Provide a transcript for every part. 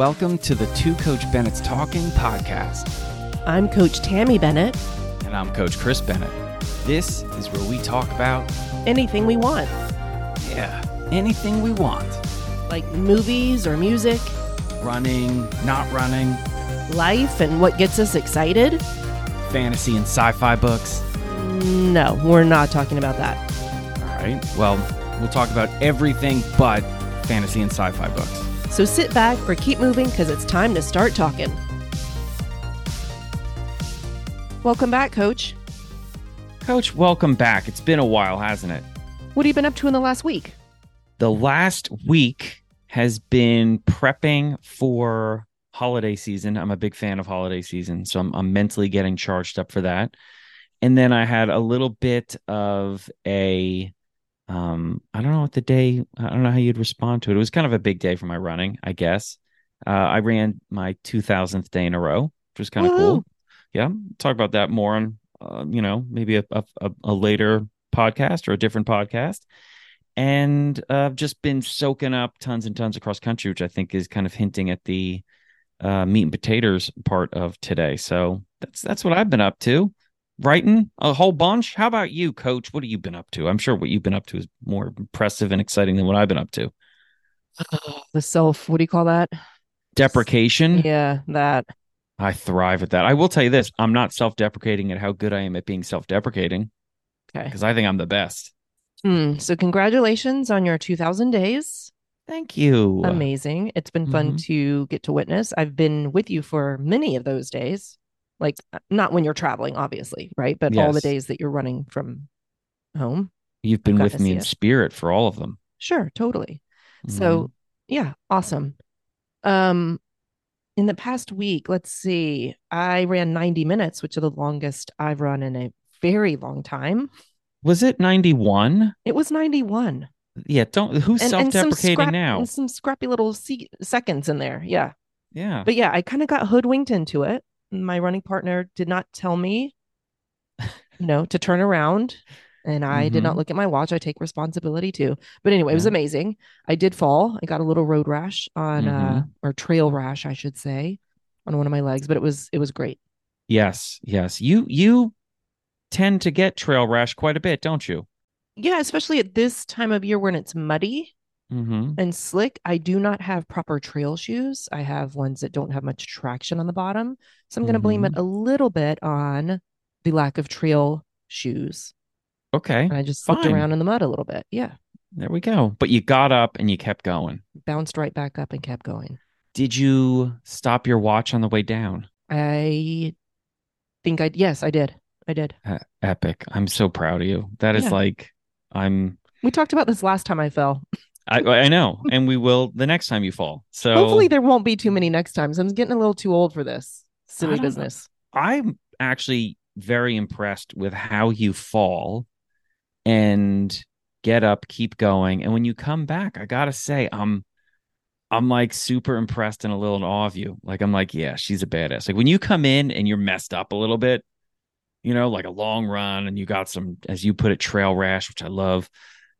Welcome to the Two Coach Bennett's Talking podcast. I'm Coach Tammy Bennett. And I'm Coach Chris Bennett. This is where we talk about Anything we want, yeah, anything we want. like movies or music, Running, not running, life, and what gets us excited. fantasy and sci-fi books. No, we're not talking about that. All right. Well, we'll talk about everything but fantasy and sci-fi books. So sit back or keep moving because it's time to start talking. Welcome back, Coach. Coach, welcome back. It's been a while, hasn't it? What have you been up to in the last week? The last week has been prepping for holiday season. I'm a big fan of holiday season, so I'm, I'm mentally getting charged up for that. And then I had a little bit of a, um, I don't know what the day, I don't know how you'd respond to it. It was kind of a big day for my running, I guess. Uh, I ran my 2000th day in a row, which was kind of cool. Yeah, talk about that more on, uh, you know, maybe a, a, a- later podcast or a different podcast and uh, I've just been soaking up tons and tons of cross country, which I think is kind of hinting at the uh, meat and potatoes part of today. So that's that's what I've been up to. Writing a whole bunch. How about you, Coach? What have you been up to? I'm sure what you've been up to is more impressive and exciting than what I've been up to. The self, what do you call that? Deprecation. Yeah, that. I thrive at that. I will tell you this: I'm not self-deprecating at how good I am at being self-deprecating Okay. because I think I'm the best. Hmm, so, congratulations on your 2000 days. Thank you. Amazing. It's been fun Mhm. to get to witness. I've been with you for many of those days. Like uh, not when you're traveling, obviously, right? But all the days that you're running from home. You've been with me in it. spirit for all of them. Sure, totally. Mhm. So, yeah, awesome. Um in the past week, let's see. I ran 90 minutes, which is the longest I've run in a very long time. was it 91? It was 91. Yeah, don't who's And, and self-deprecating scrap, now? and some scrappy little se- seconds in there. Yeah. Yeah. But yeah, I kind of got hoodwinked into it. My running partner did not tell me, you know, to turn around. And I did not Mhm. look at my watch. I take responsibility too. But anyway, it was amazing. I did fall. I got a little road rash on uh Mm-hmm. or trail rash, I should say, on one of my legs, but it was it was great. yes, yes. You you tend to get trail rash quite a bit, don't you? Yeah, especially at this time of year when it's muddy Mm-hmm. and slick. I do not have proper trail shoes. I have ones that don't have much traction on the bottom. So I'm going to blame it Mm-hmm. a little bit on the lack of trail shoes. Okay. And I just slipped Fine. around in the mud a little bit. Yeah. There we go. But you got up and you kept going. Bounced right back up and kept going. Did you stop your watch on the way down? I think I, yes, I did. I did. E- Epic. I'm so proud of you. That is Yeah. like I'm We talked about this last time I fell. I I know. And we will the next time you fall. So Hopefully, there won't be too many next times. I'm getting a little too old for this silly don't know. business. I'm actually very impressed with how you fall and get up, keep going. And when you come back, I gotta say, I'm I'm like super impressed and a little in awe of you. Like I'm like, yeah, she's a badass. Like when you come in and you're messed up a little bit, you know, like a long run and you got some, as you put it, trail rash, which I love.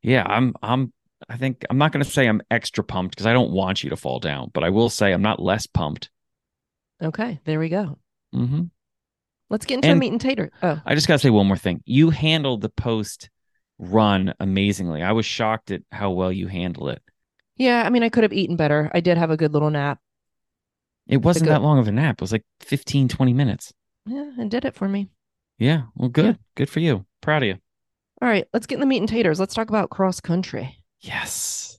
Yeah, I'm I'm I think I'm not gonna say I'm extra pumped because I don't want you to fall down, but I will say I'm not less pumped. Okay, there we go. hmm Let's get into And- the meat and tater. Oh, I just got to say one more thing. You handled the post run amazingly. I was shocked at how well you handled it. yeah. I mean, I could have eaten better. I did have a good little nap. It wasn't go- that long of a nap. It was like 15, 20 minutes. Yeah, and did it for me. Yeah. Well, good. Yeah. Good for you. Proud of you. All right, let's get in the meat and taters. Let's talk about cross country. Yes.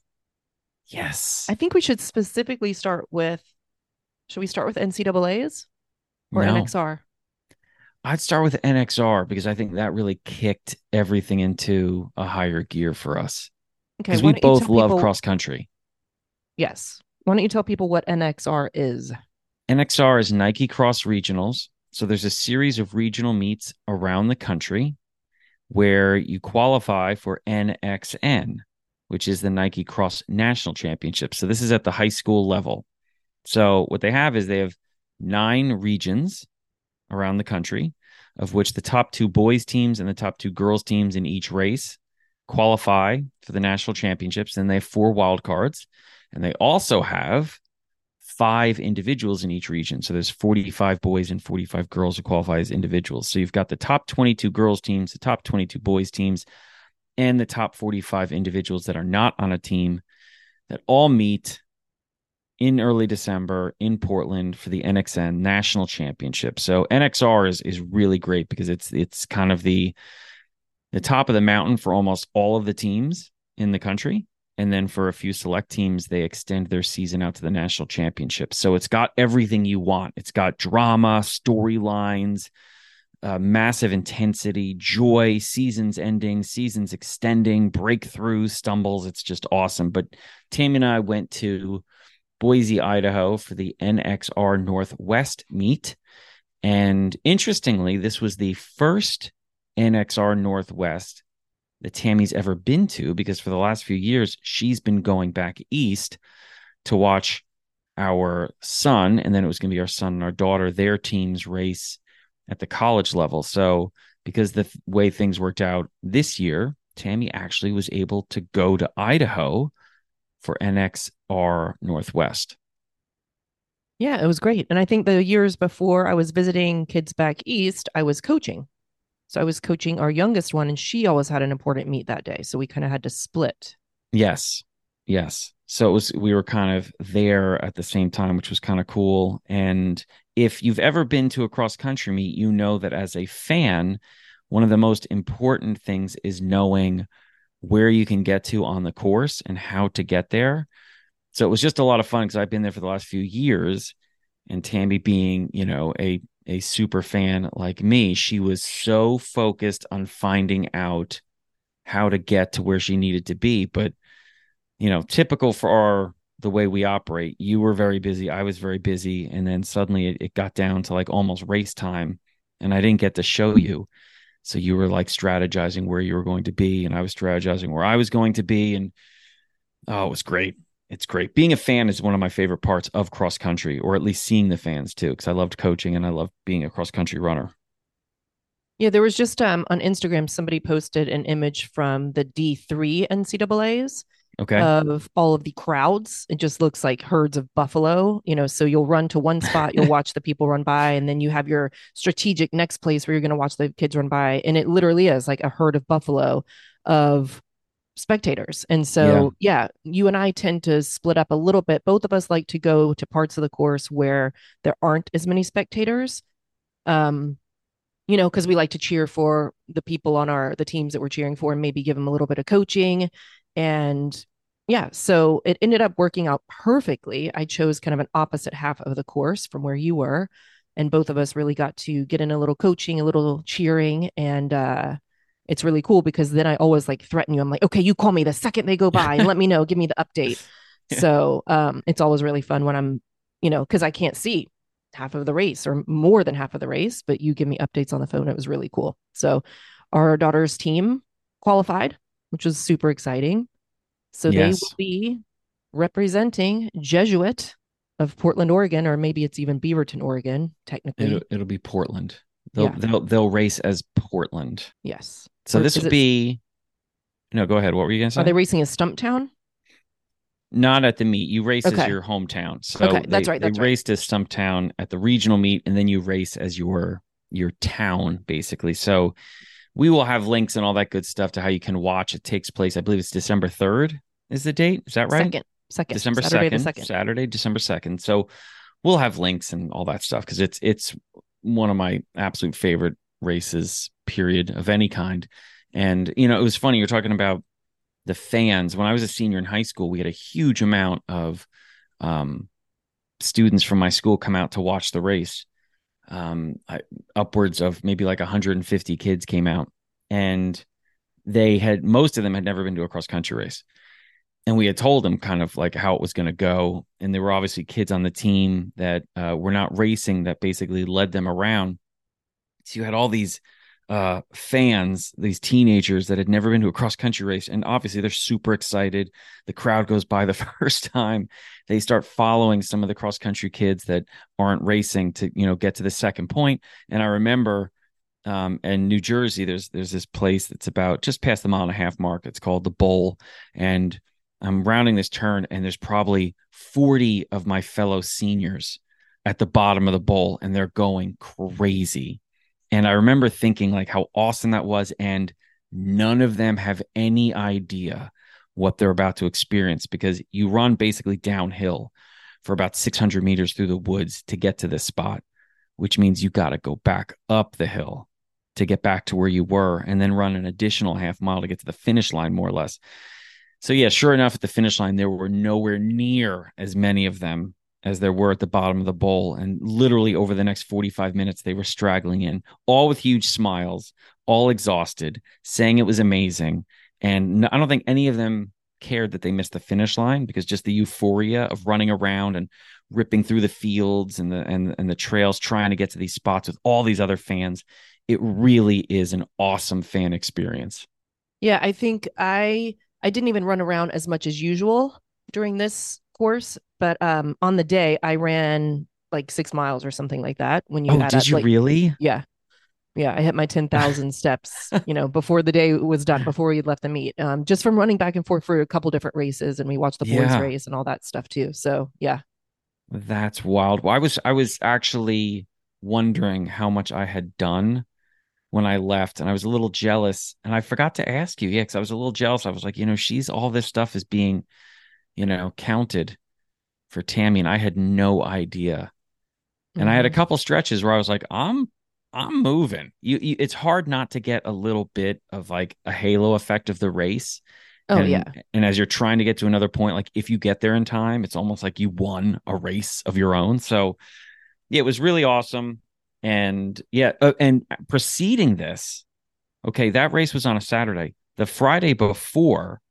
Yes. I think we should specifically start with. Should we start with NCAA's or No. NXR? I'd start with NXR because I think that really kicked everything into a higher gear for us. Okay, Because we both love people- cross country. Yes. Why don't you tell people what NXR is? NXR is Nike Cross Regionals. So there's a series of regional meets around the country where you qualify for NXN, which is the Nike Cross National Championship. So this is at the high school level. So what they have is they have nine regions around the country, of which the top two boys teams and the top two girls teams in each race qualify for the national championships. And they have four wild cards. And they also have five individuals in each region. So there's 45 boys and 45 girls who qualify as individuals. So you've got the top 22 girls teams, the top 22 boys teams, and the top 45 individuals that are not on a team that all meet in early December in Portland for the NXN National Championship. So NXR is is really great because it's it's kind of the the top of the mountain for almost all of the teams in the country. And then for a few select teams, they extend their season out to the national championship. So it's got everything you want. It's got drama, storylines, uh, massive intensity, joy, seasons ending, seasons extending, breakthroughs, stumbles. It's just awesome. But Tammy and I went to Boise, Idaho for the NXR Northwest meet. And interestingly, this was the first NXR Northwest that Tammy's ever been to because for the last few years, she's been going back east to watch our son. And then it was going to be our son and our daughter, their teams race at the college level. So, because the th- way things worked out this year, Tammy actually was able to go to Idaho for NXR Northwest. Yeah, it was great. And I think the years before I was visiting kids back east, I was coaching. So I was coaching our youngest one, and she always had an important meet that day. So we kind of had to split. Yes. Yes. So it was, we were kind of there at the same time, which was kind of cool. And if you've ever been to a cross country meet, you know that as a fan, one of the most important things is knowing where you can get to on the course and how to get there. So it was just a lot of fun because I've been there for the last few years. And Tammy being, you know, a a super fan like me, she was so focused on finding out how to get to where she needed to be. But, you know, typical for our the way we operate, you were very busy, I was very busy, and then suddenly it, it got down to like almost race time, and I didn't get to show you. So you were like strategizing where you were going to be, and I was strategizing where I was going to be. And oh, it was great. It's great. Being a fan is one of my favorite parts of cross country, or at least seeing the fans too, because I loved coaching and I loved being a cross country runner. Yeah, there was just um, on Instagram, somebody posted an image from the D3 NCAAs Okay. of all of the crowds. It just looks like herds of buffalo, you know. So you'll run to one spot, you'll watch the people run by, and then you have your strategic next place where you're going to watch the kids run by. And it literally is like a herd of buffalo of spectators. And so, yeah. yeah, you and I tend to split up a little bit. Both of us like to go to parts of the course where there aren't as many spectators. Um, you know, because we like to cheer for the people on our the teams that we're cheering for and maybe give them a little bit of coaching and yeah, so it ended up working out perfectly. I chose kind of an opposite half of the course from where you were. And both of us really got to get in a little coaching, a little cheering. And uh, it's really cool because then I always like threaten you. I'm like, okay, you call me the second they go by and let me know, give me the update. Yeah. So um, it's always really fun when I'm, you know, because I can't see half of the race or more than half of the race, but you give me updates on the phone. It was really cool. So our daughter's team qualified which was super exciting. So yes. they will be representing Jesuit of Portland, Oregon, or maybe it's even Beaverton, Oregon, technically. It'll, it'll be Portland. They'll, yeah. they'll they'll race as Portland. Yes. So or this would it... be. No, go ahead. What were you gonna say? Are they racing as Stumptown? Not at the meet. You race okay. as your hometown. So okay, that's they, right. That's they right. raced as Stumptown at the regional meet, and then you race as your your town, basically. So we will have links and all that good stuff to how you can watch. It takes place, I believe it's December 3rd is the date. Is that right? Second. Second. December Saturday 2nd. 2nd. Saturday, December 2nd. So we'll have links and all that stuff because it's it's one of my absolute favorite races, period, of any kind. And you know, it was funny, you're talking about the fans. When I was a senior in high school, we had a huge amount of um students from my school come out to watch the race um, upwards of maybe like 150 kids came out, and they had most of them had never been to a cross country race, and we had told them kind of like how it was going to go, and there were obviously kids on the team that uh, were not racing that basically led them around. So you had all these uh, fans, these teenagers that had never been to a cross country race, and obviously they're super excited. The crowd goes by the first time. They start following some of the cross country kids that aren't racing to you know get to the second point. And I remember um, in New Jersey, there's there's this place that's about just past the mile and a half mark. It's called the Bowl, and I'm rounding this turn, and there's probably 40 of my fellow seniors at the bottom of the bowl, and they're going crazy. And I remember thinking like how awesome that was. And none of them have any idea what they're about to experience because you run basically downhill for about 600 meters through the woods to get to this spot, which means you got to go back up the hill to get back to where you were and then run an additional half mile to get to the finish line, more or less. So, yeah, sure enough, at the finish line, there were nowhere near as many of them as there were at the bottom of the bowl. And literally over the next 45 minutes, they were straggling in, all with huge smiles, all exhausted, saying it was amazing. And I don't think any of them cared that they missed the finish line because just the euphoria of running around and ripping through the fields and the and, and the trails trying to get to these spots with all these other fans it really is an awesome fan experience yeah i think i i didn't even run around as much as usual during this course but um on the day i ran like six miles or something like that when you had, oh did you like, really yeah yeah, I hit my 10,000 steps, you know, before the day was done, before we left the meet, um, just from running back and forth for a couple different races. And we watched the boys yeah. race and all that stuff too. So, yeah. That's wild. Well, I was, I was actually wondering how much I had done when I left and I was a little jealous and I forgot to ask you. Yeah. Cause I was a little jealous. I was like, you know, she's all this stuff is being, you know, counted for Tammy and I had no idea. And mm-hmm. I had a mm-hmm. couple stretches where I was like, I'm I'm moving. You, you, it's hard not to get a little bit of like a halo effect of the race. Oh and, yeah. And as you're trying to get to another point, like if you get there in time, it's almost like you won a race of your own. So yeah, it was really awesome. And yeah, uh, and preceding this, okay, that race was on a Saturday. The Friday before,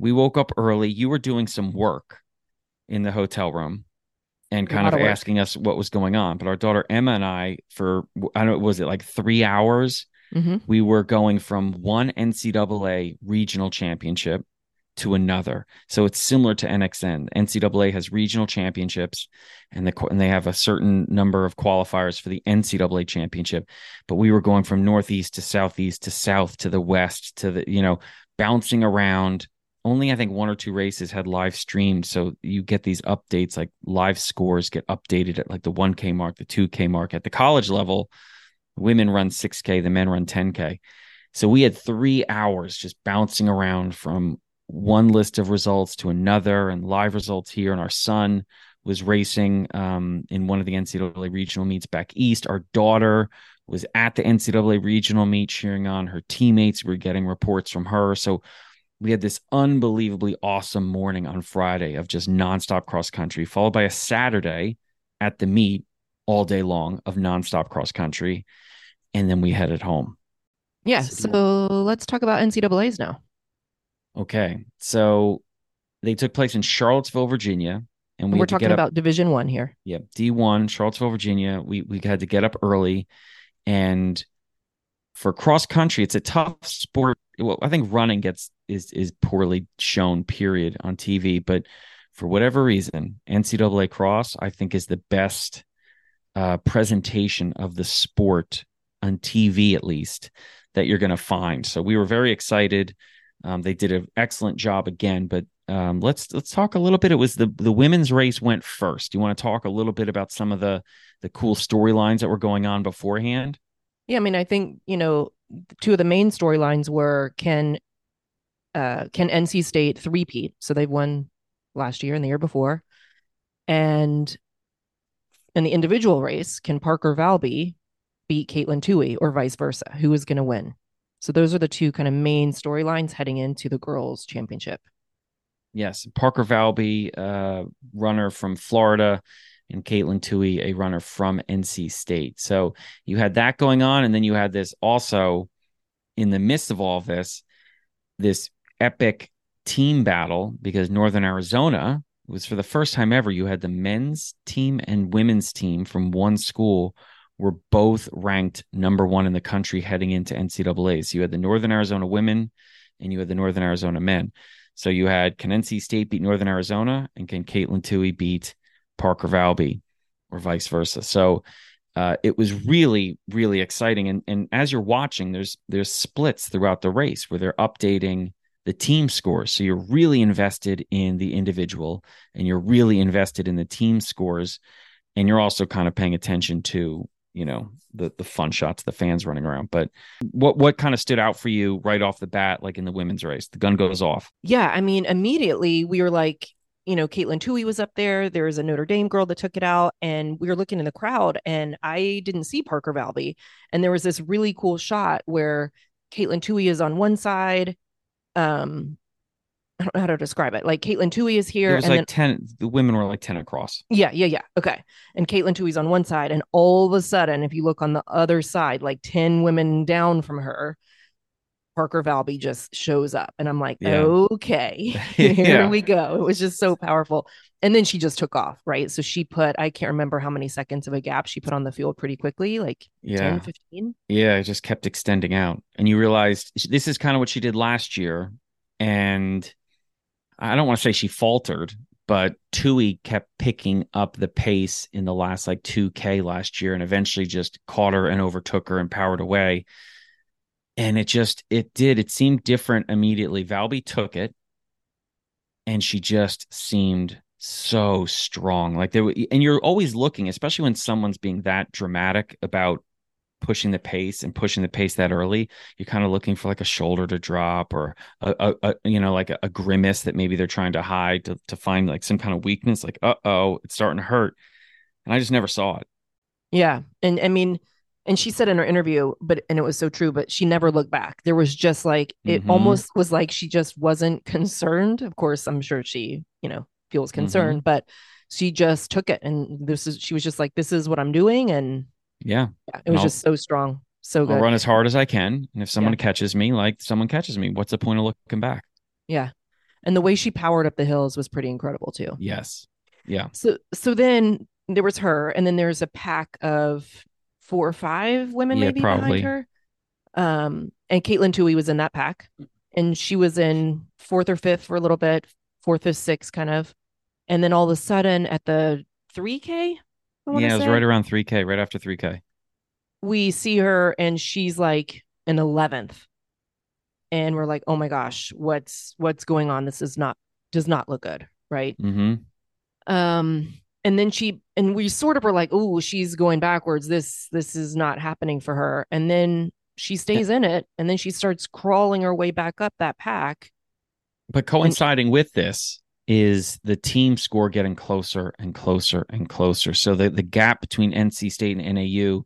we woke up early. You were doing some work in the hotel room and kind of asking us what was going on. But our daughter Emma and I, for I don't know, was it like three hours? Mm-hmm. We were going from one NCAA regional championship to another. So it's similar to NXN. NCAA has regional championships, and the and they have a certain number of qualifiers for the NCAA championship. But we were going from northeast to southeast to south to the west to the you know bouncing around only I think one or two races had live streamed. So you get these updates, like live scores get updated at like the 1K mark, the 2K mark. At the college level, women run 6K, the men run 10K. So we had three hours just bouncing around from one list of results to another and live results here. And our son was racing um, in one of the NCAA regional meets back east. Our daughter was at the NCAA regional meet cheering on her teammates. We are getting reports from her. So we had this unbelievably awesome morning on Friday of just nonstop cross country, followed by a Saturday at the meet all day long of nonstop cross country. And then we headed home. Yeah. So, so let's talk about NCAAs now. Okay. So they took place in Charlottesville, Virginia. And we are talking about Division One here. Yeah, D one, Charlottesville, Virginia. We we had to get up early, and for cross country, it's a tough sport. Well, I think running gets is is poorly shown period on TV but for whatever reason NCAA cross I think is the best uh, presentation of the sport on TV at least that you're going to find. So we were very excited. Um, they did an excellent job again but um, let's let's talk a little bit. It was the the women's race went first. You want to talk a little bit about some of the the cool storylines that were going on beforehand? Yeah I mean I think you know two of the main storylines were can uh, can NC State three-peat? So they've won last year and the year before. And in the individual race, can Parker Valby beat Katelyn Tuohy or vice versa? Who is going to win? So those are the two kind of main storylines heading into the girls' championship. Yes, Parker Valby, uh, runner from Florida, and Katelyn Tuohy, a runner from NC State. So you had that going on, and then you had this also in the midst of all of this, this epic team battle because Northern Arizona was for the first time ever you had the men's team and women's team from one school were both ranked number one in the country heading into NCAA. So you had the Northern Arizona women and you had the Northern Arizona men. So you had can NC State beat Northern Arizona and can Katelyn Tuohy beat Parker Valby or vice versa. So uh, it was really really exciting and and as you're watching there's there's splits throughout the race where they're updating the team scores. So you're really invested in the individual and you're really invested in the team scores. And you're also kind of paying attention to, you know, the the fun shots, the fans running around. But what what kind of stood out for you right off the bat, like in the women's race? The gun goes off. Yeah. I mean, immediately we were like, you know, Katelyn Tuohy was up there. There was a Notre Dame girl that took it out, and we were looking in the crowd, and I didn't see Parker Valby. And there was this really cool shot where Katelyn Tuohy is on one side. Um, I don't know how to describe it. Like Katelyn Tuohy is here, It was and like then ten. The women were like ten across. yeah, yeah, yeah. Okay. And Katelyn Tuohy's on one side, and all of a sudden, if you look on the other side, like 10 women down from her, Parker Valby just shows up. And I'm like, Yeah. okay, here Yeah. we go. It was just so powerful. And then she just took off, right? So she put, I can't remember how many seconds of a gap she put on the field pretty quickly, like Yeah. 10, 15. Yeah, it just kept extending out. And you realized this is kind of what she did last year. And I don't want to say she faltered, but Tuohy kept picking up the pace in the last like 2K last year and eventually just caught her and overtook her and powered away. And it just, it did, it seemed different immediately. Valby took it and she just seemed so strong. Like there, and you're always looking, especially when someone's being that dramatic about pushing the pace and pushing the pace that early, you're kind of looking for like a shoulder to drop or a, a, a you know like a, a grimace that maybe they're trying to hide to to find like some kind of weakness. Like, uh oh, it's starting to hurt, and I just never saw it. Yeah. And I mean, and she said in her interview, but and it was so true, but she never looked back. There was just like it Mhm. almost was like she just wasn't concerned. Of course, I'm sure she, you know, feels concerned, but she just took it and this is she was just like, This is what I'm doing. And Yeah, yeah, it was I'll- just so strong. So I'll run as hard as I can, and if someone catches me, like someone catches me, what's the point of looking back? Yeah. And the way she powered up the hills was pretty incredible too. Yes, yeah, So so then there was her, and then there's a pack of four or five women Yeah, maybe probably. behind her. Um, and Katelyn Tuohy was in that pack, and she was in fourth or fifth for a little bit, fourth or sixth kind of, and then all of a sudden at the 3K, I wanna yeah. It was say, right around 3K, right after 3K. we see her and she's like an 11th, and we're like, oh my gosh, what's what's going on? This is not does not look good, right? Mm-hmm. um and then she and we sort of were like oh she's going backwards this this is not happening for her and then she stays in it and then she starts crawling her way back up that pack But coinciding with this is the team score getting closer and closer and closer. So the, the gap between NC State and NAU,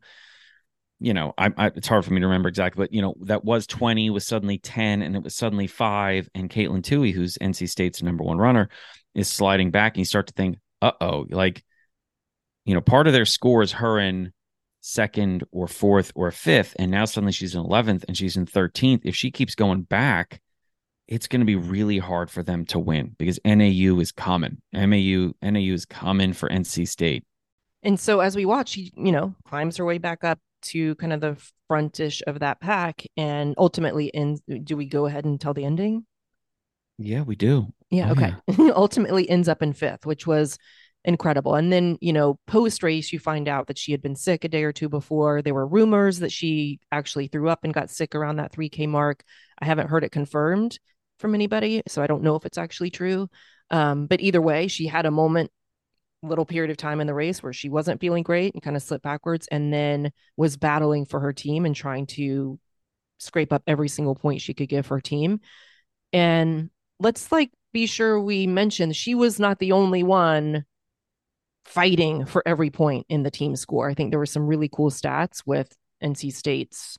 you know, I, I, it's hard for me to remember exactly, but you know, that was 20 was suddenly 10 and it was suddenly five. And Katelyn Tuohy, who's NC State's number one runner, is sliding back. And you start to think, uh oh, like, you know, part of their score is her in second or fourth or fifth. And now suddenly she's in 11th and she's in 13th. If she keeps going back, it's going to be really hard for them to win because NAU is coming. MAU, NAU is coming for NC State. and so as we watch she you know climbs her way back up to kind of the frontish of that pack and ultimately in do we go ahead and tell the ending Yeah, we do. Yeah, Oh, okay. Ultimately ends up in fifth, which was incredible. And then, you know, post race, you find out that she had been sick a day or two before. There were rumors that she actually threw up and got sick around that 3K mark. I haven't heard it confirmed from anybody, so I don't know if it's actually true. Um, but either way, she had a moment, little period of time in the race where she wasn't feeling great and kind of slipped backwards and then was battling for her team and trying to scrape up every single point she could give her team. And let's like be sure we mention she was not the only one fighting for every point in the team score. I think there were some really cool stats with NC State's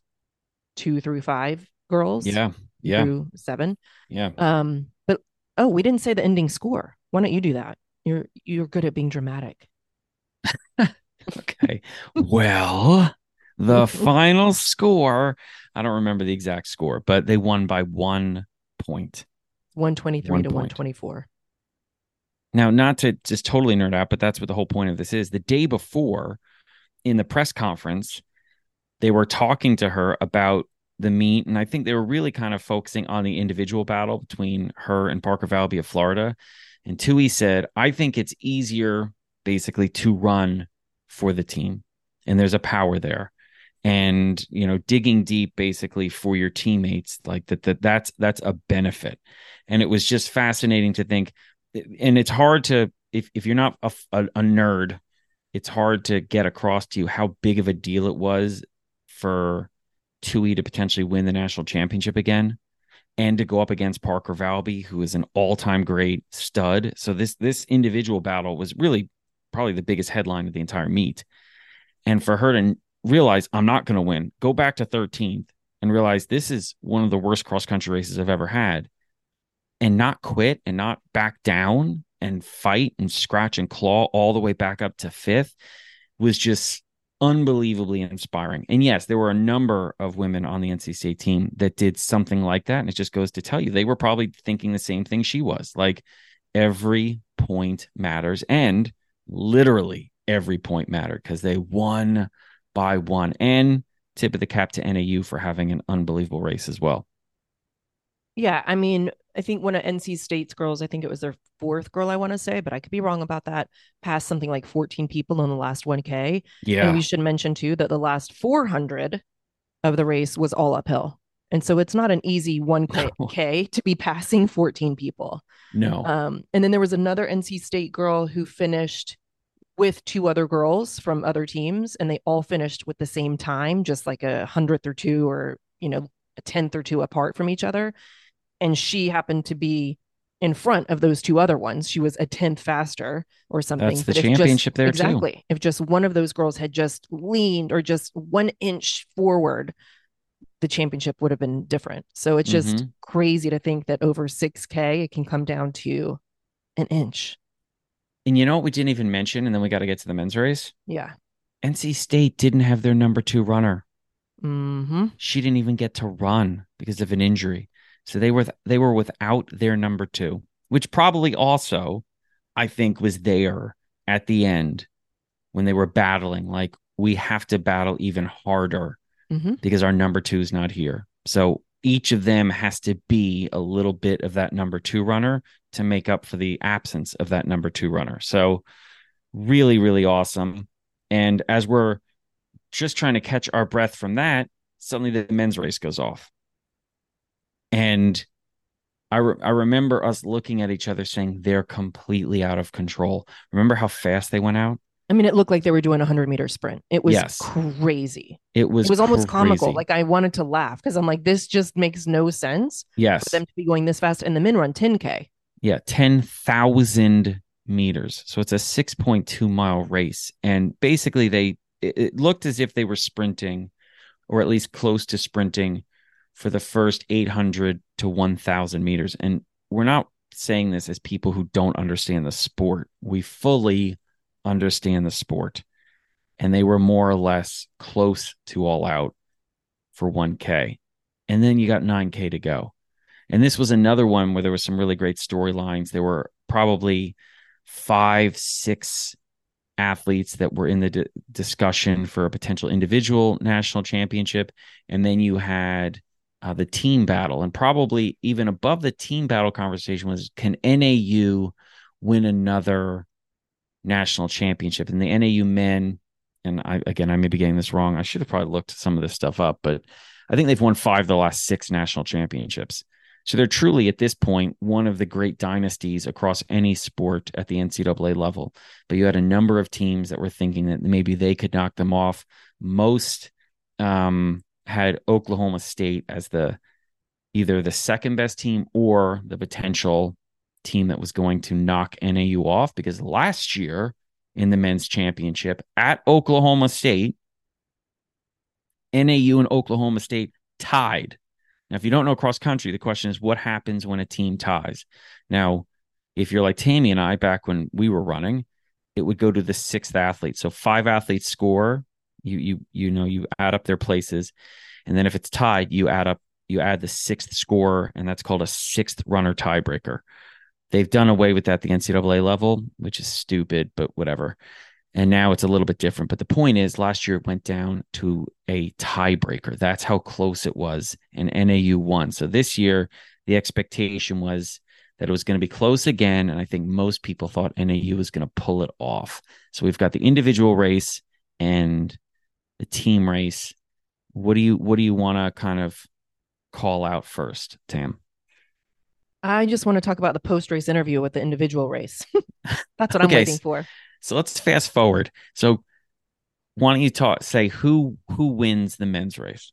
two through five girls. Yeah, yeah, Through seven. yeah. Um, but oh, we didn't say the ending score. Why don't you do that? You're you're good at being dramatic. Okay. well, the final score, I don't remember the exact score, but they won by one point. 123 One to point. 124. Now, not to just totally nerd out, but that's what the whole point of this is. The day before in the press conference, they were talking to her about the meet. And I think they were really kind of focusing on the individual battle between her and Parker Valby of Florida. And Tuohy said, I think it's easier basically to run for the team. And there's a power there. And you know digging deep basically for your teammates like that that that's that's a benefit and it was just fascinating to think and it's hard to if if you're not a, a, a nerd it's hard to get across to you how big of a deal it was for Tuohy to potentially win the national championship again and to go up against Parker Valby, who is an all-time great stud. So this this individual battle was really probably the biggest headline of the entire meet. And for her to realize I'm not going to win, go back to 13th and realize this is one of the worst cross country races I've ever had and not quit and not back down and fight and scratch and claw all the way back up to fifth was just unbelievably inspiring. And yes, there were a number of women on the NC State team that did something like that. And it just goes to tell you they were probably thinking the same thing she was like every point matters. And literally every point mattered because they won by one. And tip of the cap to NAU for having an unbelievable race as well. Yeah, I mean, I think one of NC State's girls, I think it was their fourth girl, I want to say, but I could be wrong about that, passed something like 14 people in the last 1K. Yeah. And we should mention too that the last 400 of the race was all uphill. And so it's not an easy 1K no. to be passing 14 people. No. Um, and then there was another NC State girl who finished with two other girls from other teams, and they all finished with the same time, just like a hundredth or two, or, you know, a tenth or two apart from each other and she happened to be in front of those two other ones. She was a tenth faster or something. That's the championship just, there exactly, too. If just one of those girls had just leaned or just one inch forward, the championship would have been different. So it's just mm-hmm. crazy to think that over 6K, it can come down to an inch. And you know what we didn't even mention, and then we got to get to the men's race. Yeah. NC State didn't have their number two runner. Mm-hmm. She didn't even get to run because of an injury. So they were they were without their number two, which probably also I think was there at the end when they were battling. Like we have to battle even harder mm-hmm. because our number two is not here. So each of them has to be a little bit of that number two runner to make up for the absence of that number two runner. So really, really awesome. And as we're just trying to catch our breath from that, suddenly the men's race goes off. And I, re- I remember us looking at each other saying they're completely out of control. Remember how fast they went out? I mean, it looked like they were doing a hundred meter sprint. It was yes. crazy. It was. It was almost crazy. comical. Like I wanted to laugh because I'm like, this just makes no sense. Yes. For them to be going this fast, and the men run 10k. Yeah, ten thousand meters. So it's a six point two mile race, and basically they it, it looked as if they were sprinting, or at least close to sprinting for the first 800 to 1000 meters. And we're not saying this as people who don't understand the sport. We fully understand the sport. And they were more or less close to all out for 1K. And then you got 9K to go. And this was another one where there was some really great storylines. There were probably five, six athletes that were in the d- discussion for a potential individual national championship. And then you had uh, the team battle, and probably even above the team battle conversation was can NAU win another national championship? And the NAU men, and I again I may be getting this wrong. I should have probably looked some of this stuff up, but I think they've won five of the last six national championships. So they're truly at this point one of the great dynasties across any sport at the NCAA level. But you had a number of teams that were thinking that maybe they could knock them off. Most um, had Oklahoma State as the either the second best team or the potential team that was going to knock NAU off because last year in the men's championship at Oklahoma State, NAU and Oklahoma State tied. Now, if you don't know cross country, the question is what happens when a team ties? Now, if you're like Tammy and I back when we were running, it would go to the sixth athlete. So five athletes score you you you know you add up their places, and then if it's tied, you add up you add the sixth score, and that's called a sixth runner tiebreaker. They've done away with that at the NCAA level, which is stupid, but whatever. And now it's a little bit different. But the point is, last year it went down to a tiebreaker. That's how close it was, and NAU won. So this year, the expectation was that it was going to be close again. And I think most people thought NAU was going to pull it off. So we've got the individual race and the team race. what do you what do you want to kind of call out first, Tam? I just want to talk about the post race interview with the individual race. That's what I'm Okay, waiting for. So let's fast forward. So why don't you talk say who who wins the men's race?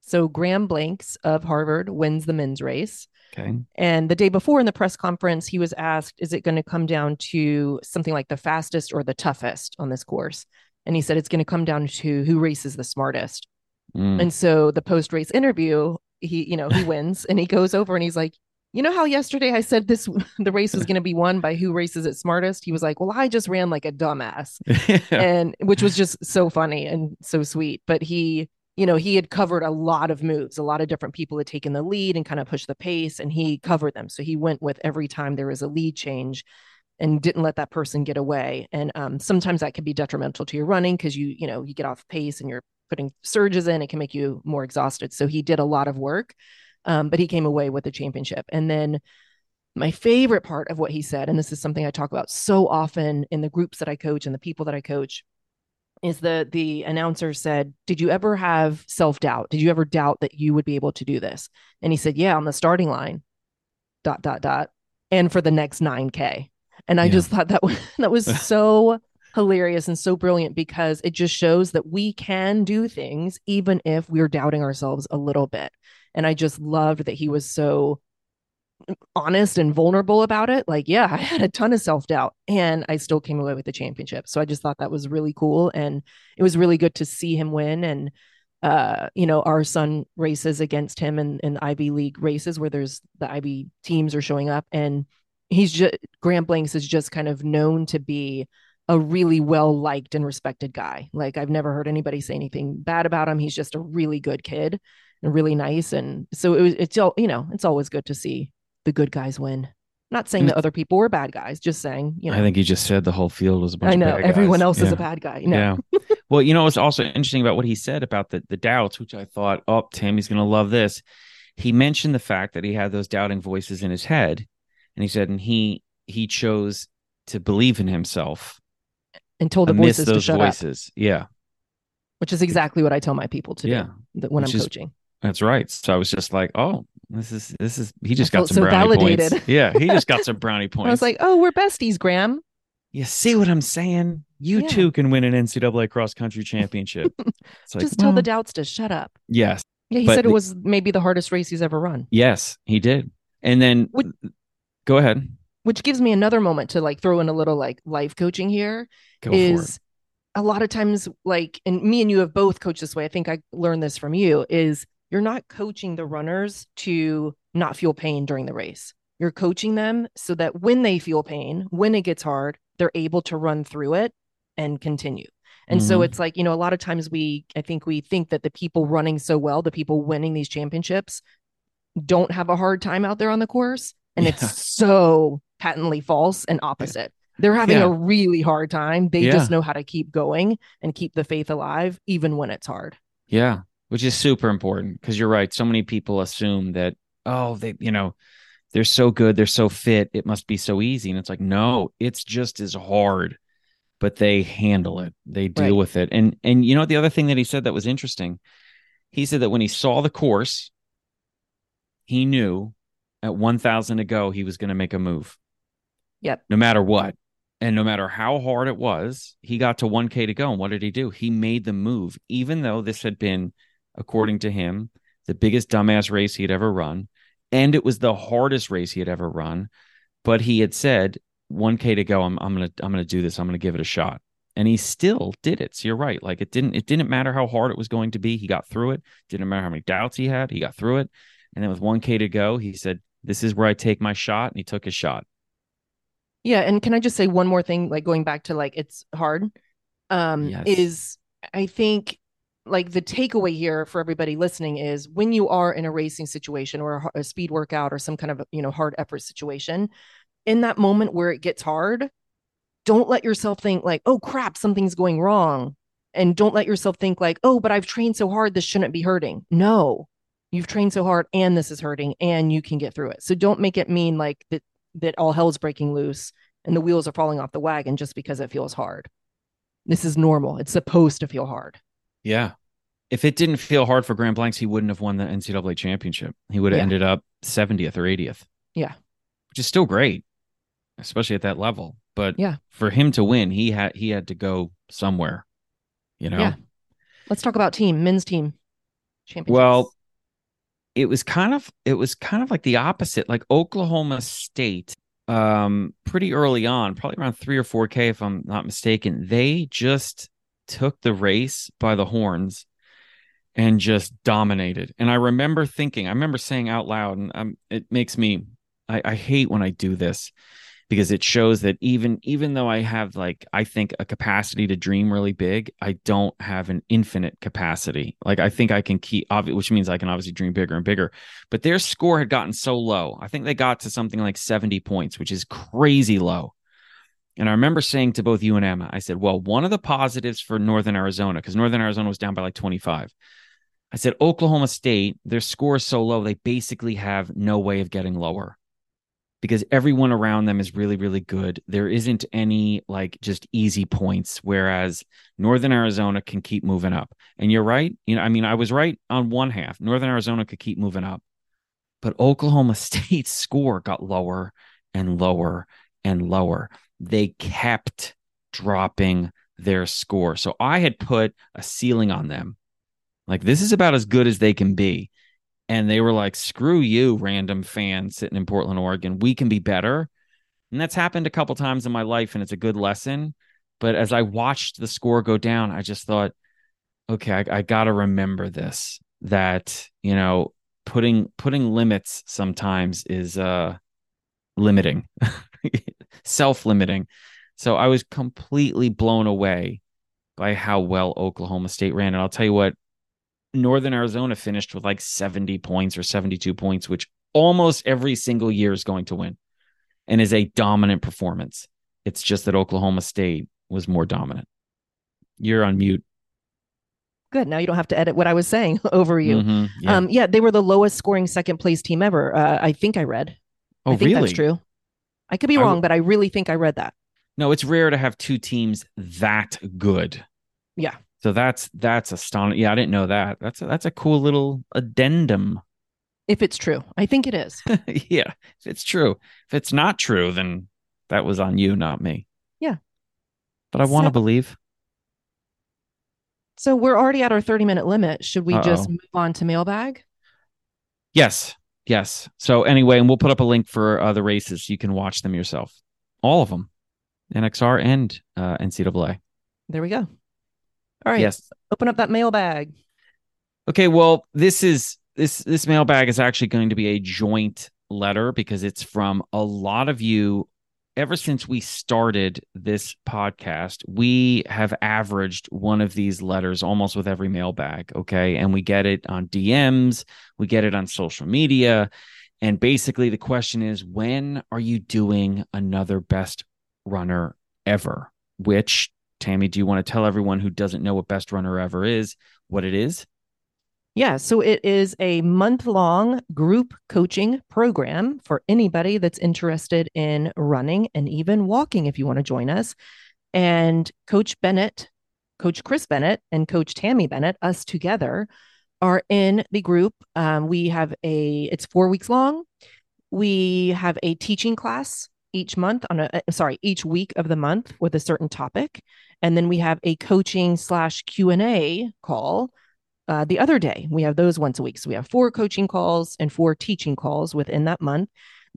So Graham Blanks of Harvard wins the men's race. Okay. And the day before in the press conference, he was asked, Is it going to come down to something like the fastest or the toughest on this course? And he said, It's going to come down to who races the smartest. Mm. And so the post race interview, he, you know, he wins and he goes over and he's like, you know how yesterday I said this the race was going to be won by who races it smartest? He was like, well, I just ran like a dumbass. and which was just so funny and so sweet. But he, you know, he had covered a lot of moves. A lot of different people had taken the lead and kind of pushed the pace, and he covered them. So he went with every time there was a lead change and didn't let that person get away. And um, sometimes that can be detrimental to your running because you, you know, you get off pace and you're putting surges in. It can make you more exhausted. So he did a lot of work, um, but he came away with the championship. And then my favorite part of what he said, and this is something I talk about so often in the groups that I coach and the people that I coach, is that the announcer said, "Did you ever have self doubt? Did you ever doubt that you would be able to do this?" And he said, "Yeah, on the starting line." Dot dot dot, and for the next nine k. And I Yeah. just thought that was, that was so hilarious and so brilliant because it just shows that we can do things even if we're doubting ourselves a little bit. And I just loved that he was so honest and vulnerable about it. Like, yeah, I had a ton of self doubt and I still came away with the championship. So I just thought that was really cool. And it was really good to see him win. And, uh, you know, our son races against him in, in Ivy League races where there's the Ivy teams are showing up. And he's just, Graham Blanks is just kind of known to be a really well liked and respected guy. Like, I've never heard anybody say anything bad about him. He's just a really good kid and really nice. And so it was, it's all, you know, it's always good to see the good guys win. Not saying that other people were bad guys, just saying, you know, I think you just said the whole field was a bunch I know everyone else is a bad guy. Know? Yeah. well, you know what's also interesting about what he said about the the doubts, which I thought, oh, Tammy's going to love this. He mentioned the fact that he had those doubting voices in his head, and he said, and he he chose to believe in himself And told the voices to those shut up, voices. Yeah, which is exactly what I tell my people to Yeah. do when Which I'm coaching. That's right. So I was just like, oh, this is this is he just I got some so brownie validated. points. Yeah, he just got some brownie points. I was like, oh, we're besties, Graham. you see what I'm saying? You Yeah. too can win an NCAA cross country championship. Like, Just tell the doubts to shut up. yes, Yeah, he But said it was maybe the hardest race he's ever run, yes, he did. And then Would- go ahead, which gives me another moment to like throw in a little like life coaching here. go for it. is a lot of times like and me and you have both coached this way i think i learned this from you is you're not coaching the runners to not feel pain during the race you're coaching them so that when they feel pain when it gets hard they're able to run through it and continue and so Mhm. it's like you know a lot of times we i think we think that the people running so well the people winning these championships don't have a hard time out there on the course and Yeah. it's so patently false and opposite they're having Yeah. a really hard time they Yeah. just know how to keep going and keep the faith alive even when it's hard Yeah, which is super important because you're right. So many people assume that, oh, they, you know, they're so good, they're so fit, it must be so easy. And it's like, no, it's just as hard, but they handle it. They deal Right. with it. And and you know the other thing that he said that was interesting? He said that when he saw the course, he knew at 1000 to go he was going to make a move. Yep. No matter what. And no matter how hard it was, he got to 1K to go. And what did he do? He made the move, even though this had been, according to him, the biggest dumbass race he had ever run. And it was the hardest race he had ever run. But he had said, 1K to go, I'm, I'm gonna I'm gonna do this. I'm gonna give it a shot. And he still did it. So you're right. Like it didn't it didn't matter how hard it was going to be. He got through it. Didn't matter how many doubts he had. He got through it. And then with 1K to go, he said, This is where I take my shot. And he took his shot. yeah and can i just say one more thing like going back to like it's hard um Yes. is i think like the takeaway here for everybody listening is when you are in a racing situation or a, a speed workout or some kind of you know hard effort situation in that moment where it gets hard don't let yourself think like oh crap something's going wrong. And don't let yourself think like oh but i've trained so hard this shouldn't be hurting. No you've trained so hard and this is hurting and you can get through it. So don't make it mean like that that all hell's breaking loose and the wheels are falling off the wagon just because it feels hard. This is normal. It's supposed to feel hard Yeah. if it didn't feel hard for Graham Blanks, he wouldn't have won the NCAA championship. He would have Yeah. ended up 70th or 80th. Yeah. Which is still great, especially at that level. But Yeah. for him to win, he had he had to go somewhere. You know? Yeah. Let's talk about team, men's team championship. Well, it was kind of it was kind of like the opposite. Like Oklahoma State, um, pretty early on, probably around three or four K, if I'm not mistaken, they just took the race by the horns and just dominated. And I remember thinking, I remember saying out loud, and um, it makes me I, I hate when I do this because it shows that even even though I have like I think a capacity to dream really big, I don't have an infinite capacity. Like I think I can keep which means I can obviously dream bigger and bigger. But their score had gotten so low. I think they got to something like 70 points, which is crazy low. And I remember saying to both you and Emma, I said, well, one of the positives for Northern Arizona, because Northern Arizona was down by like 25. I said, Oklahoma State, their score is so low, they basically have no way of getting lower because everyone around them is really, really good. There isn't any like just easy points, whereas Northern Arizona can keep moving up. And you're right. You know, I mean, I was right on one half. Northern Arizona could keep moving up, but Oklahoma State's score got lower and lower and lower. They kept dropping their score. So I had put a ceiling on them. Like, this is about as good as they can be and they were like, "Screw you, random fan sitting in Portland, Oregon. We can be better." And that's happened a couple times in my life, and it's a good lesson. But as I watched the score go down, I just thought, "Okay, I, I got to remember this. That you know, putting putting limits sometimes is uh limiting, self limiting." So I was completely blown away by how well Oklahoma State ran, and I'll tell you what, Northern Arizona finished with like 70 points or 72 points, which almost every single year is going to win and is a dominant performance. It's just that Oklahoma State was more dominant. You're on mute. good. Now you don't have to edit what I was saying over you. Mhm, yeah. Um, yeah, they were the lowest scoring second place team ever. Uh, I think I read. oh, I think really? that's true. I could be w- wrong, but I really think I read that. No, it's rare to have two teams that good. Yeah. So that's that's astonishing. Yeah, I didn't know that. That's a, that's a cool little addendum. If it's true, I think it is. yeah, if it's true. If it's not true, then that was on you, not me. Yeah. But I want to So- believe. So we're already at our 30 minute limit. Should we just Uh-oh. move on to mailbag? Yes. Yes. So anyway, and we'll put up a link for uh, the races. You can watch them yourself. All of them. NXR and uh, NCAA. There we go. All right. Yes. Open up that mailbag. Okay, well, this is this this mailbag is actually going to be a joint letter because it's from a lot of you ever since we started this podcast, we have averaged one of these letters almost with every mailbag, okay? And we get it on DMs, we get it on social media, and basically the question is when are you doing another best runner ever? Which Tammie, do you want to tell everyone who doesn't know what best runner ever is what it is? Yeah, so it is a month long group coaching program for anybody that's interested in running and even walking if you want to join us. And Coach Bennett, Coach Chris Bennett, and Coach Tammie Bennett, us together, are in the group. Um, we have a, it's four weeks long. We have a teaching class each month on a, uh, sorry, each week of the month with a certain topic. And then we have a coaching slash Q&A call uh, the other day. We have those once a week. So we have four coaching calls and four teaching calls within that month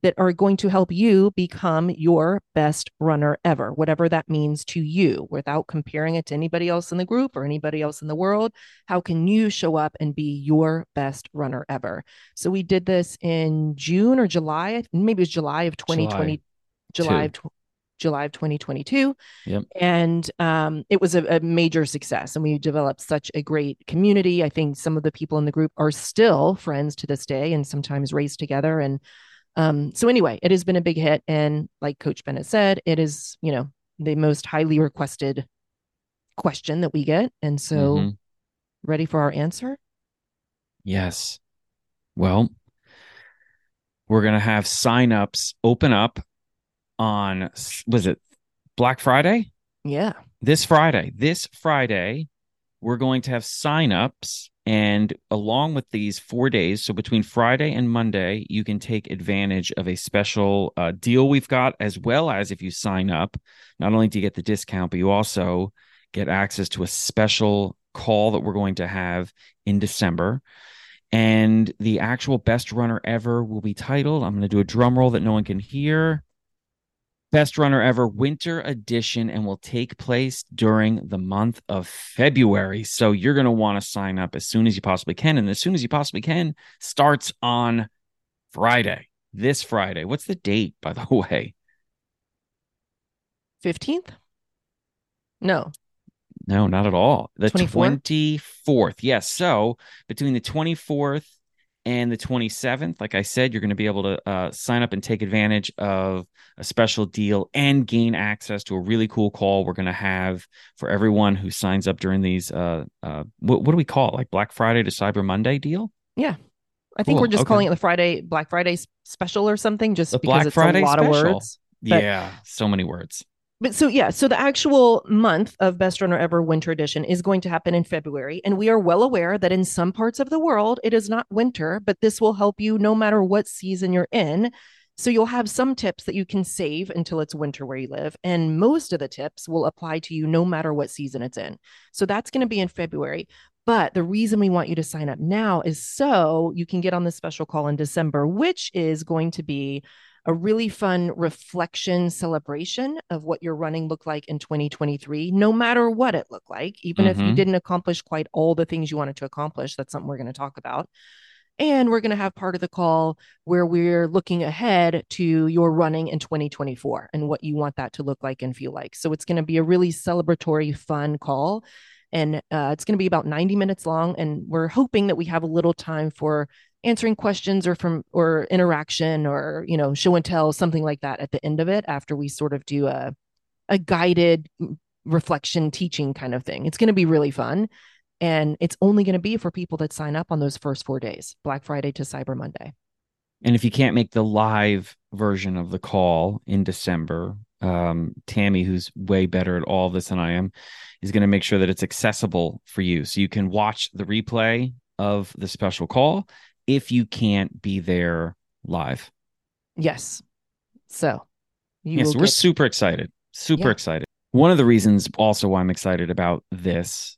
that are going to help you become your best runner ever, whatever that means to you, without comparing it to anybody else in the group or anybody else in the world. How can you show up and be your best runner ever? So we did this in June or July, maybe it was July of 2020, July, of tw- July of 2022. Yep. And um, it was a, a major success. And we developed such a great community. I think some of the people in the group are still friends to this day and sometimes race together. And um, so, anyway, it has been a big hit. And like Coach Bennett said, it is, you know, the most highly requested question that we get. And so, Mhm. ready for our answer? Yes. Well, we're going to have signups open up on, was it Black Friday? Yeah. This Friday. This Friday, we're going to have signups. And along with these four days, so between Friday and Monday, you can take advantage of a special uh, deal we've got, as well as if you sign up, not only do you get the discount, but you also get access to a special call that we're going to have in December. And the actual best runner ever will be titled, I'm going to do a drum roll that no one can hear. Best Runner Ever Winter Edition and will take place during the month of February. So you're going to want to sign up as soon as you possibly can. And as soon as you possibly can starts on Friday, this Friday. What's the date, by the way? 15th? No. No, not at all. The 24th? 24th. Yes. So between the 24th and the 27th, like I said, you're going to be able to uh, sign up and take advantage of a special deal and gain access to a really cool call we're going to have for everyone who signs up during these. Uh, uh, what, what do we call it? Like Black Friday to Cyber Monday deal? Yeah. I think Cool, we're just okay. calling it the Friday Black Friday special or something just The because Black it's Friday a lot special. of words. But- yeah. So many words. But so yeah, so the actual month of Best Runner Ever Winter Edition is going to happen in February, and we are well aware that in some parts of the world it is not winter, but this will help you no matter what season you're in. So you'll have some tips that you can save until it's winter where you live, and most of the tips will apply to you no matter what season it's in. So that's going to be in February. But the reason we want you to sign up now is so you can get on this special call in December, which is going to be a really fun reflection celebration of what your running looked like in 2023, no matter what it looked like, even if you Mhm. didn't accomplish quite all the things you wanted to accomplish. That's something we're going to talk about. And we're going to have part of the call where we're looking ahead to your running in 2024 and what you want that to look like and feel like. So it's going to be a really celebratory, fun call. And uh, it's going to be about 90 minutes long. And we're hoping that we have a little time for answering questions or from or interaction or you know show and tell something like that at the end of it after we sort of do a a guided reflection teaching kind of thing it's going to be really fun and it's only going to be for people that sign up on those first four days black friday to cyber monday And if you can't make the live version of the call in December, um, Tammie, who's way better at all this than I am, is going to make sure that it's accessible for you. So you can watch the replay of the special call if you can't be there live. yes so you yes, we're get- super excited. Super Yeah. excited. One of the reasons also why I'm excited about this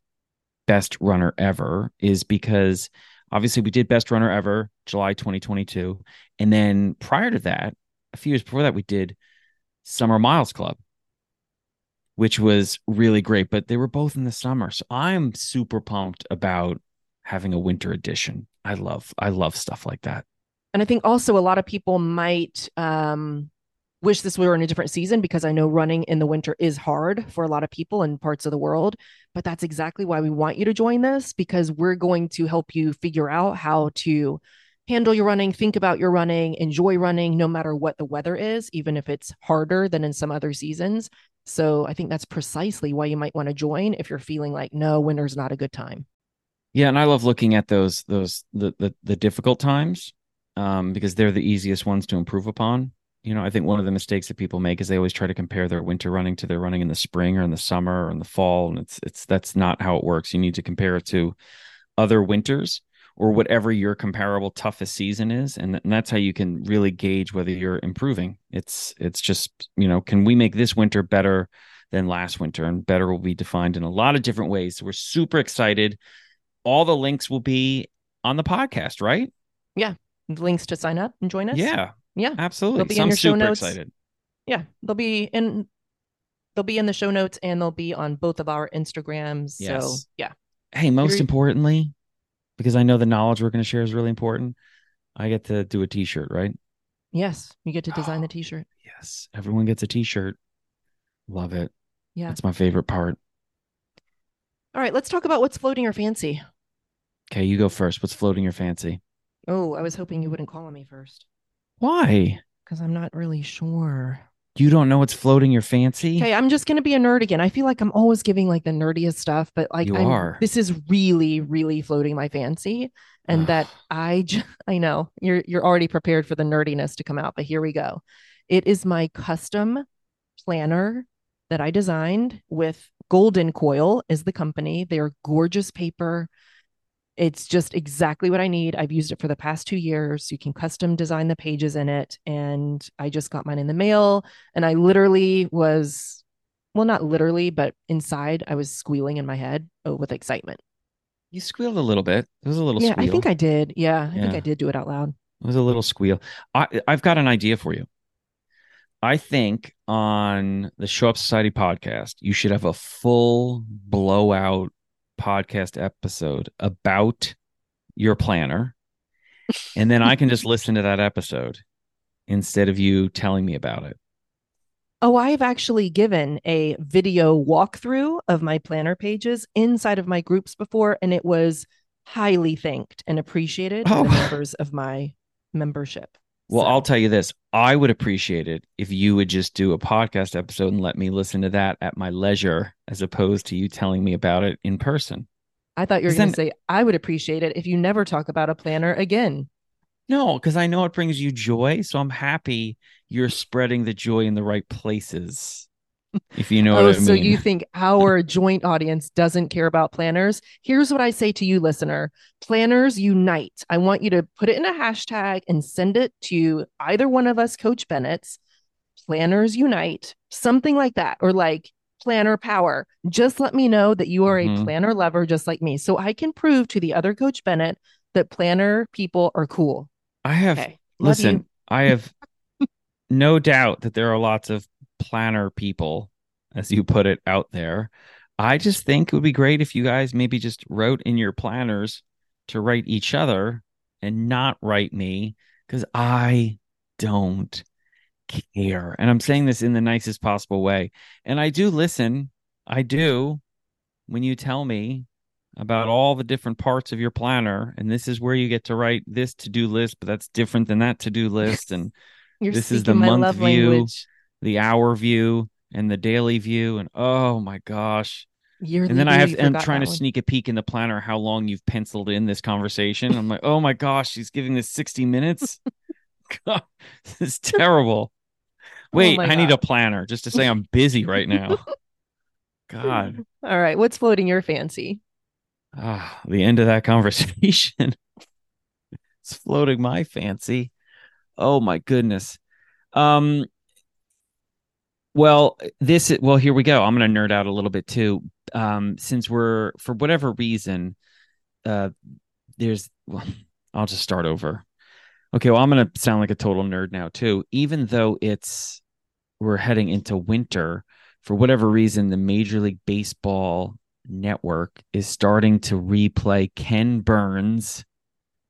best runner ever is because obviously we did best runner ever July 2022 and then prior to that a few years before that we did summer miles club which was really great but they were both in the summer so i'm super pumped about having a winter edition i love i love stuff like that And I think also a lot of people might um, wish this were in a different season because I know running in the winter is hard for a lot of people in parts of the world. But that's exactly why we want you to join this because we're going to help you figure out how to handle your running, think about your running, enjoy running no matter what the weather is, even if it's harder than in some other seasons. So I think that's precisely why you might want to join if you're feeling like, no, winter's not a good time. Yeah, and I love looking at those those the the, the difficult times um, because they're the easiest ones to improve upon. You know, I think one of the mistakes that people make is they always try to compare their winter running to their running in the spring or in the summer or in the fall, and it's it's that's not how it works. You need to compare it to other winters or whatever your comparable toughest season is, and, th- and that's how you can really gauge whether you're improving. It's it's just you know, can we make this winter better than last winter? And better will be defined in a lot of different ways. So we're super excited all the links will be on the podcast, right? Yeah. Links to sign up and join us. Yeah, Yeah. absolutely. They'll be so in I'm your show notes. excited. yeah they'll be in they'll be in the show notes and they'll be on both of our instagrams so yeah Hey, most You're- importantly, because I know the knowledge we're going to share is really important, I get to do a T-shirt, right? yes you get to design the Oh. t-shirt Yes, everyone gets a T-shirt. Love it. Yeah. that's my favorite part. All right let's talk about what's floating your fancy Okay, you go first. What's floating your fancy? oh i was hoping you wouldn't call on me first Why? because i'm not really sure You don't know what's floating your fancy? okay i'm just going to be a nerd again i feel like i'm always giving like the nerdiest stuff but like You I'm- are. this is really really floating my fancy and that i j- i know you're you're already prepared for the nerdiness to come out but here we go it is my custom planner that i designed with Golden Coil is the company. They're gorgeous paper. It's just exactly what I need. I've used it for the past two years. You can custom design the pages in it. And I just got mine in the mail. And I literally was, well, not literally, but inside, I was squealing in my head oh, with excitement. You squealed a little bit. It was a little yeah, squeal. I think I did. Yeah, I think I did do it out loud. It was a little squeal. I, I've got an idea for you. I think on the Show Up Society podcast, you should have a full blowout podcast episode about your planner. And then I can just listen to that episode instead of you telling me about it. Oh, I've actually given a video walkthrough of my planner pages inside of my groups before, and it was highly thanked and appreciated oh. by Oh. the members of my membership. Well, So- I'll tell you this. I would appreciate it if you would just do a podcast episode and let me listen to that at my leisure as opposed to you telling me about it in person. I thought you were going to say, I would appreciate it if you never talk about a planner again. No, because I know it brings you joy. So I'm happy you're spreading the joy in the right places. If you know oh, what I mean. so you think our joint audience doesn't care about planners? Here's what I say to you, listener planners unite. I want you to put it in a hashtag and send it to either one of us, Coach Bennett's planners unite, something like that, or like planner power. Just let me know that you are a Mhm. planner lover just like me. So I can prove to the other Coach Bennett that planner people are cool. I have Okay. Listen. I have no doubt that there are lots of planner people, as you put it, out there. I just think it would be great if you guys maybe just wrote in your planners to write each other and not write me because I don't care. And I'm saying this in the nicest possible way. And I do listen. I do when you tell me about all the different parts of your planner and this is where you get to write this to-do list but that's different than that to-do list and this is the month view. language. The hour view and the daily view and oh my gosh. And then i have i'm trying to one. sneak a peek in the planner how long you've penciled in this conversation. I'm like oh my gosh she's giving this 60 minutes? God, this is terrible. Wait Oh i need a planner just to say i'm busy right now. God. All right. What's floating your fancy? ah, the end of that conversation. It's floating my fancy. Oh my goodness. Um well this well here we go i'm going to nerd out a little bit too um since we're for whatever reason uh there's well, i'll just start over okay well i'm going to sound like a total nerd now too even though it's we're heading into winter for whatever reason the major league baseball network is starting to replay ken burns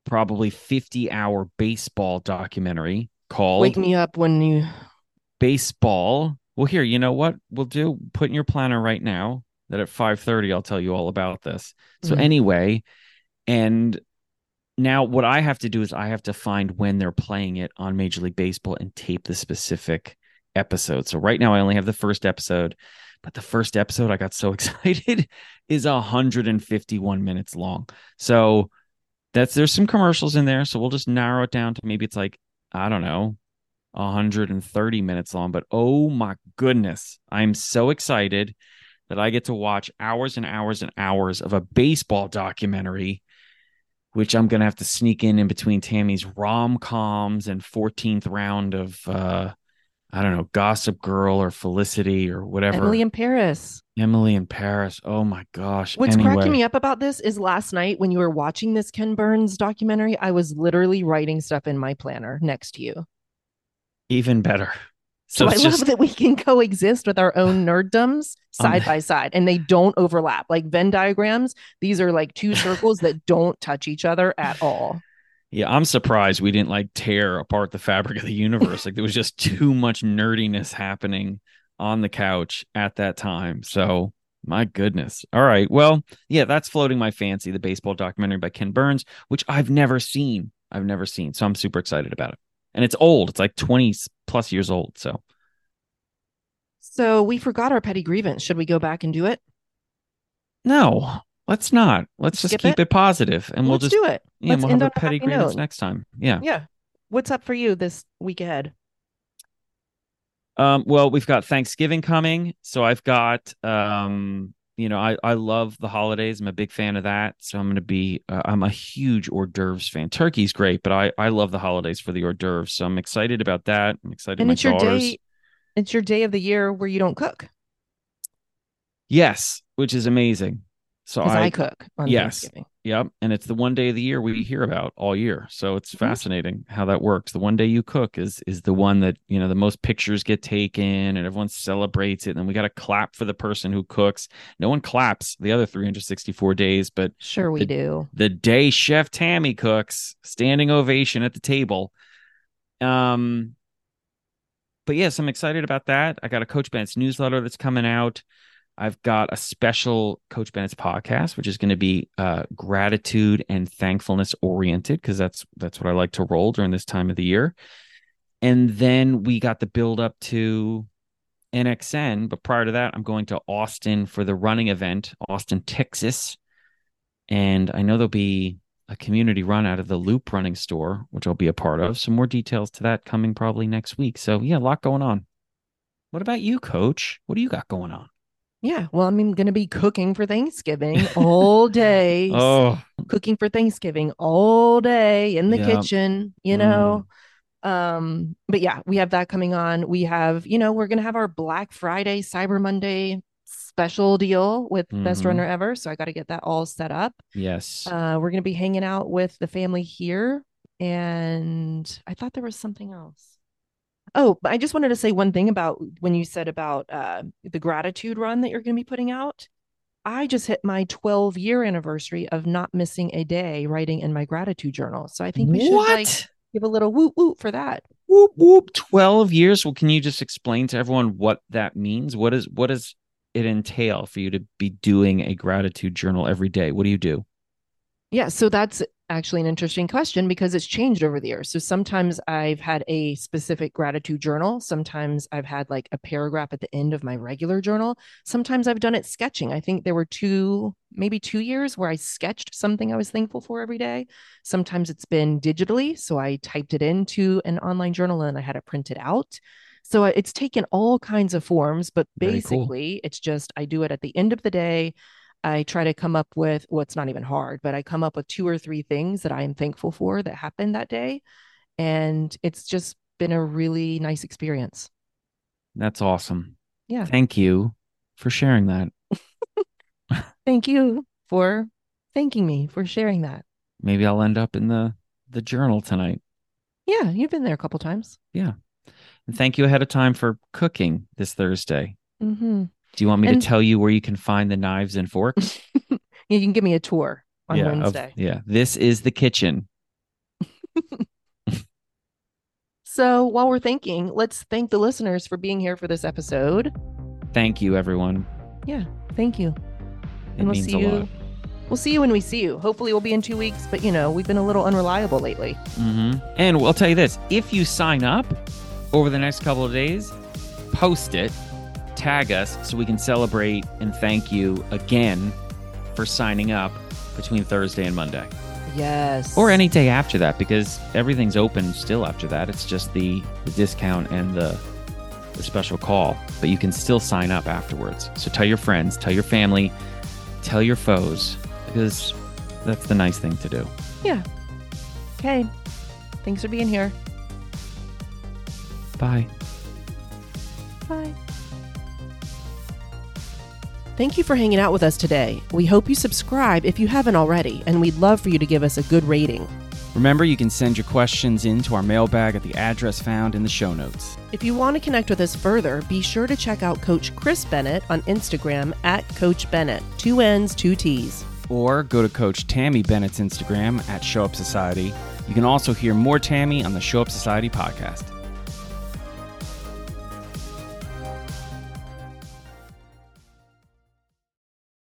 probably 50 hour baseball documentary called Wake me up when you. baseball. Well, here, you know what we'll do? Put in your planner right now that at 5:30 I'll tell you all about this. So Mhm. anyway, and now what I have to do is I have to find when they're playing it on Major League Baseball and tape the specific episode. So right now I only have the first episode, but the first episode I got so excited is 151 minutes long. So that's there's some commercials in there, so we'll just narrow it down to maybe it's like I don't know, 130 minutes long. But oh my goodness, I'm so excited that I get to watch hours and hours and hours of a baseball documentary, which I'm gonna have to sneak in in between Tammie's rom coms and 14th round of uh, I don't know, Gossip Girl or Felicity or whatever. Emily in Paris. Emily in Paris. Oh my gosh. What's anyway, cracking me up about this is last night when you were watching this Ken Burns documentary, I was literally writing stuff in my planner next to you. Even better. So, So, I it's love that we can coexist with our own nerddoms Um, side by side and they don't overlap. Like Venn diagrams, these are like two circles that don't touch each other at all. Yeah, I'm surprised we didn't like tear apart the fabric of the universe. like there was just too much nerdiness happening on the couch at that time. So, my goodness. All right. Well, yeah, that's floating my fancy, the baseball documentary by Ken Burns, which I've never seen. I've never seen. So, I'm super excited about it. And it's old. It's like 20 plus years old. So, So we forgot our petty grievance. Should we go back and do it? no, let's not. Let's just keep it? it, positive and we'll Let's just do it. yeah, Let's we'll end have a petty grievance note. next time. Yeah. Yeah. What's up for you this week ahead? Um, well, we've got Thanksgiving coming, so I've got um, you know, I I love the holidays. I'm a big fan of that, so I'm going to be. Uh, I'm a huge hors d'oeuvres fan. Turkey's great, but I I love the holidays for the hors d'oeuvres, so I'm excited about that. I'm excited. And it's your daughters. day. It's your day of the year where you don't cook Yes, which is amazing. So I, I, cook on yes. Thanksgiving. Yep. And it's the one day of the year we hear about all year. So it's Mhm. fascinating how that works. The one day you cook is is the one that, you know, the most pictures get taken and everyone celebrates it. And we got to clap for the person who cooks. No one claps the other 364 days, but Sure, we The- do. the day Chef Tammie cooks, standing ovation at the table. Um but yes, I'm excited about that. I got a Coach Bennett's newsletter that's coming out. I've got a special Coach Bennett's podcast, which is going to be uh, gratitude and thankfulness oriented, because that's that's what I like to roll during this time of the year. And then we got the build up to NXN, but prior to that, I'm going to Austin for the running event, Austin, Texas. And I know there'll be a community run out of the Loop running store, which I'll be a part of. Some more details to that coming probably next week. So, yeah, a lot going on. What about you, coach? What do you got going on? Yeah. Well, I'm going to be cooking for Thanksgiving all day. Oh, cooking for Thanksgiving all day in the Yep. kitchen, you know. Um, but yeah, we have that coming on. We have, you know, we're gonna have our Black Friday, Cyber Monday special deal with Best Mhm. Runner Ever. So I got to get that all set up. yes. Uh, we're gonna be hanging out with the family here. And I thought there was something else. Oh, I just wanted to say one thing about when you said about uh, the gratitude run that you're going to be putting out. I just hit my 12 year anniversary of not missing a day writing in my gratitude journal. So I think we should like give a little whoop whoop for that. whoop whoop 12 years well can you just explain to everyone what that means what is what does it entail for you to be doing a gratitude journal every day what do you do Yeah, so that's actually an interesting question because it's changed over the years. So sometimes I've had a specific gratitude journal. Sometimes I've had like a paragraph at the end of my regular journal. Sometimes I've done it sketching. I think there were two, maybe two years where I sketched something I was thankful for every day. Sometimes it's been digitally. So I typed it into an online journal and I had it printed out. So uh, it's taken all kinds of forms, but Very cool. basically it's just I do it at the end of the day. I try to come up with well, not even hard, but I come up with two or three things that I am thankful for that happened that day. And it's just been a really nice experience. that's awesome Yeah. thank you for sharing that Thank you for thanking me for sharing that. maybe i'll end up in the the journal tonight Yeah, you've been there a couple times. Yeah. And thank you ahead of time for cooking this thursday hmm do you want me And- to tell you where you can find the knives and forks You can give me a tour on yeah of- Wednesday. yeah this is the kitchen So while we're thinking, let's thank the listeners for being here for this episode. thank you everyone Yeah, thank you. it and we'll see you. lot We'll see you when we see you. Hopefully, we'll be in two weeks, but you know, we've been a little unreliable lately. hmm And I'll tell you this: if you sign up over the next couple of days, post it, tag us so we can celebrate and thank you again for signing up between Thursday and Monday, Yes. or any day after that, because everything's open still after that. It's just the, the discount and the the special call, but you can still sign up afterwards. So tell your friends, tell your family, tell your foes, because that's the nice thing to do. Yeah. Okay. Thanks for being here. Bye. Bye. Thank you for hanging out with us today. We hope you subscribe if you haven't already, and we'd love for you to give us a good rating. Remember, you can send your questions in to our mailbag at the address found in the show notes. If you want to connect with us further, be sure to check out Coach Chris Bennett on Instagram at Coach Bennett. Two N's, two T's. Or go to Coach Tammie Bennett's Instagram at Show Up Society. You can also hear more Tammie on the Show Up Society podcast.